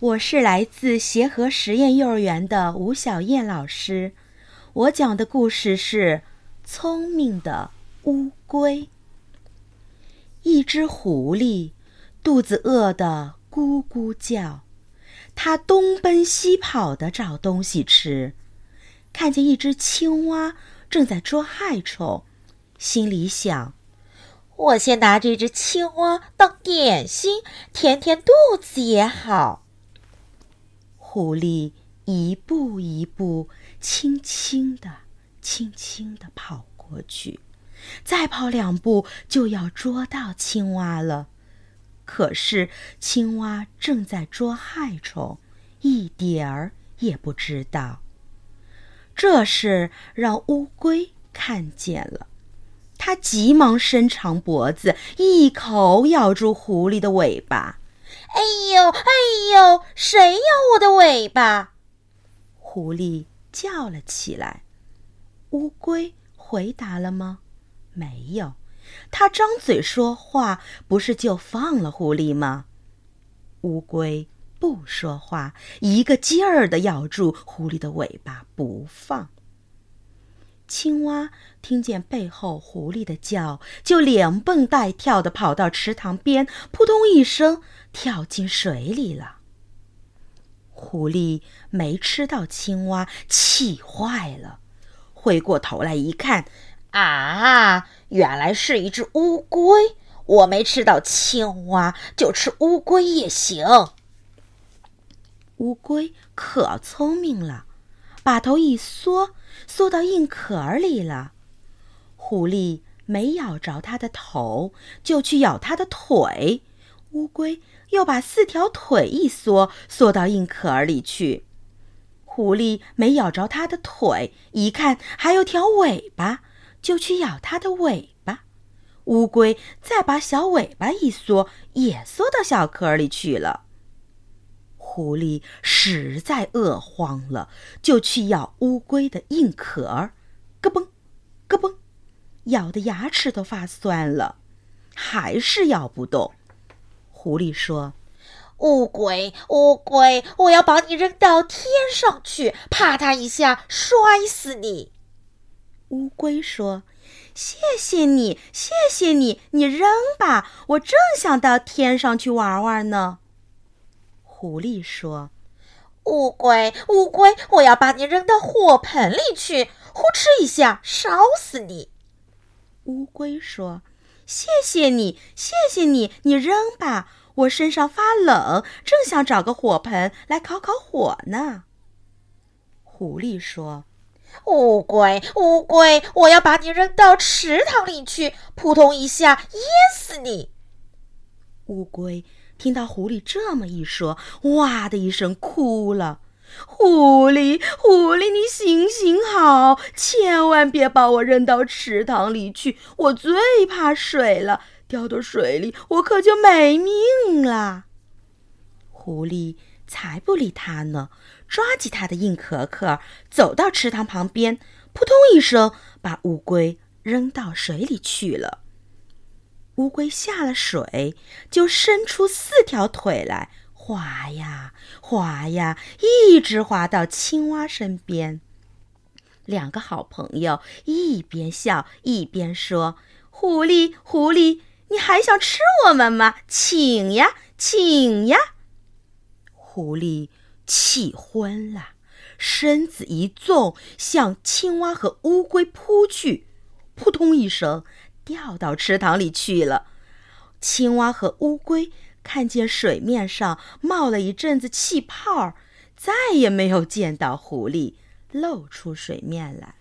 我是来自协和实验幼儿园的吴小燕老师，我讲的故事是《聪明的乌龟》。一只狐狸肚子饿得咕咕叫，它东奔西跑的找东西吃，看见一只青蛙正在捉害虫，心里想：我先拿这只青蛙当点心，填填肚子也好。狐狸一步一步，轻轻地、轻轻地跑过去，再跑两步就要捉到青蛙了。可是青蛙正在捉害虫，一点儿也不知道。这事让乌龟看见了，它急忙伸长脖子，一口咬住狐狸的尾巴。哎呦，哎呦！谁咬我的尾巴？狐狸叫了起来。乌龟回答了吗？没有。它张嘴说话，不是就放了狐狸吗？乌龟不说话，一个劲儿地咬住狐狸的尾巴不放。青蛙听见背后狐狸的叫，就连蹦带跳的跑到池塘边，扑通一声跳进水里了。狐狸没吃到青蛙，气坏了，回过头来一看，啊，原来是一只乌龟！我没吃到青蛙，就吃乌龟也行。乌龟可聪明了。把头一缩，缩到硬壳里了。狐狸没咬着它的头，就去咬它的腿。乌龟又把四条腿一缩，缩到硬壳里去。狐狸没咬着它的腿，一看还有条尾巴，就去咬它的尾巴。乌龟再把小尾巴一缩，也缩到小壳里去了。狐狸实在饿慌了，就去咬乌龟的硬壳，咯嘣，咯嘣，咬的牙齿都发酸了，还是咬不动。狐狸说：“乌龟，乌龟，我要把你扔到天上去，啪嗒一下摔死你。”乌龟说：“谢谢你，谢谢你，你扔吧，我正想到天上去玩玩呢。”狐狸说：“乌龟，乌龟，我要把你扔到火盆里去，呼哧一下烧死你。”乌龟说：“谢谢你，谢谢你，你扔吧，我身上发冷，正想找个火盆来烤烤火呢。”狐狸说：“乌龟，乌龟，我要把你扔到池塘里去，扑通一下淹死你。”乌龟。听到狐狸这么一说，哇的一声哭了。狐狸，狐狸，你行行好，千万别把我扔到池塘里去，我最怕水了，掉到水里我可就没命了。狐狸才不理他呢，抓起他的硬壳壳，走到池塘旁边，扑通一声把乌龟扔到水里去了。乌龟下了水，就伸出四条腿来，滑呀滑呀，一直滑到青蛙身边。两个好朋友一边笑一边说：“狐狸，狐狸，你还想吃我们吗？请呀，请呀！”狐狸气昏了，身子一纵，向青蛙和乌龟扑去，扑通一声。掉到池塘里去了。青蛙和乌龟看见水面上冒了一阵子气泡，再也没有见到狐狸露出水面来。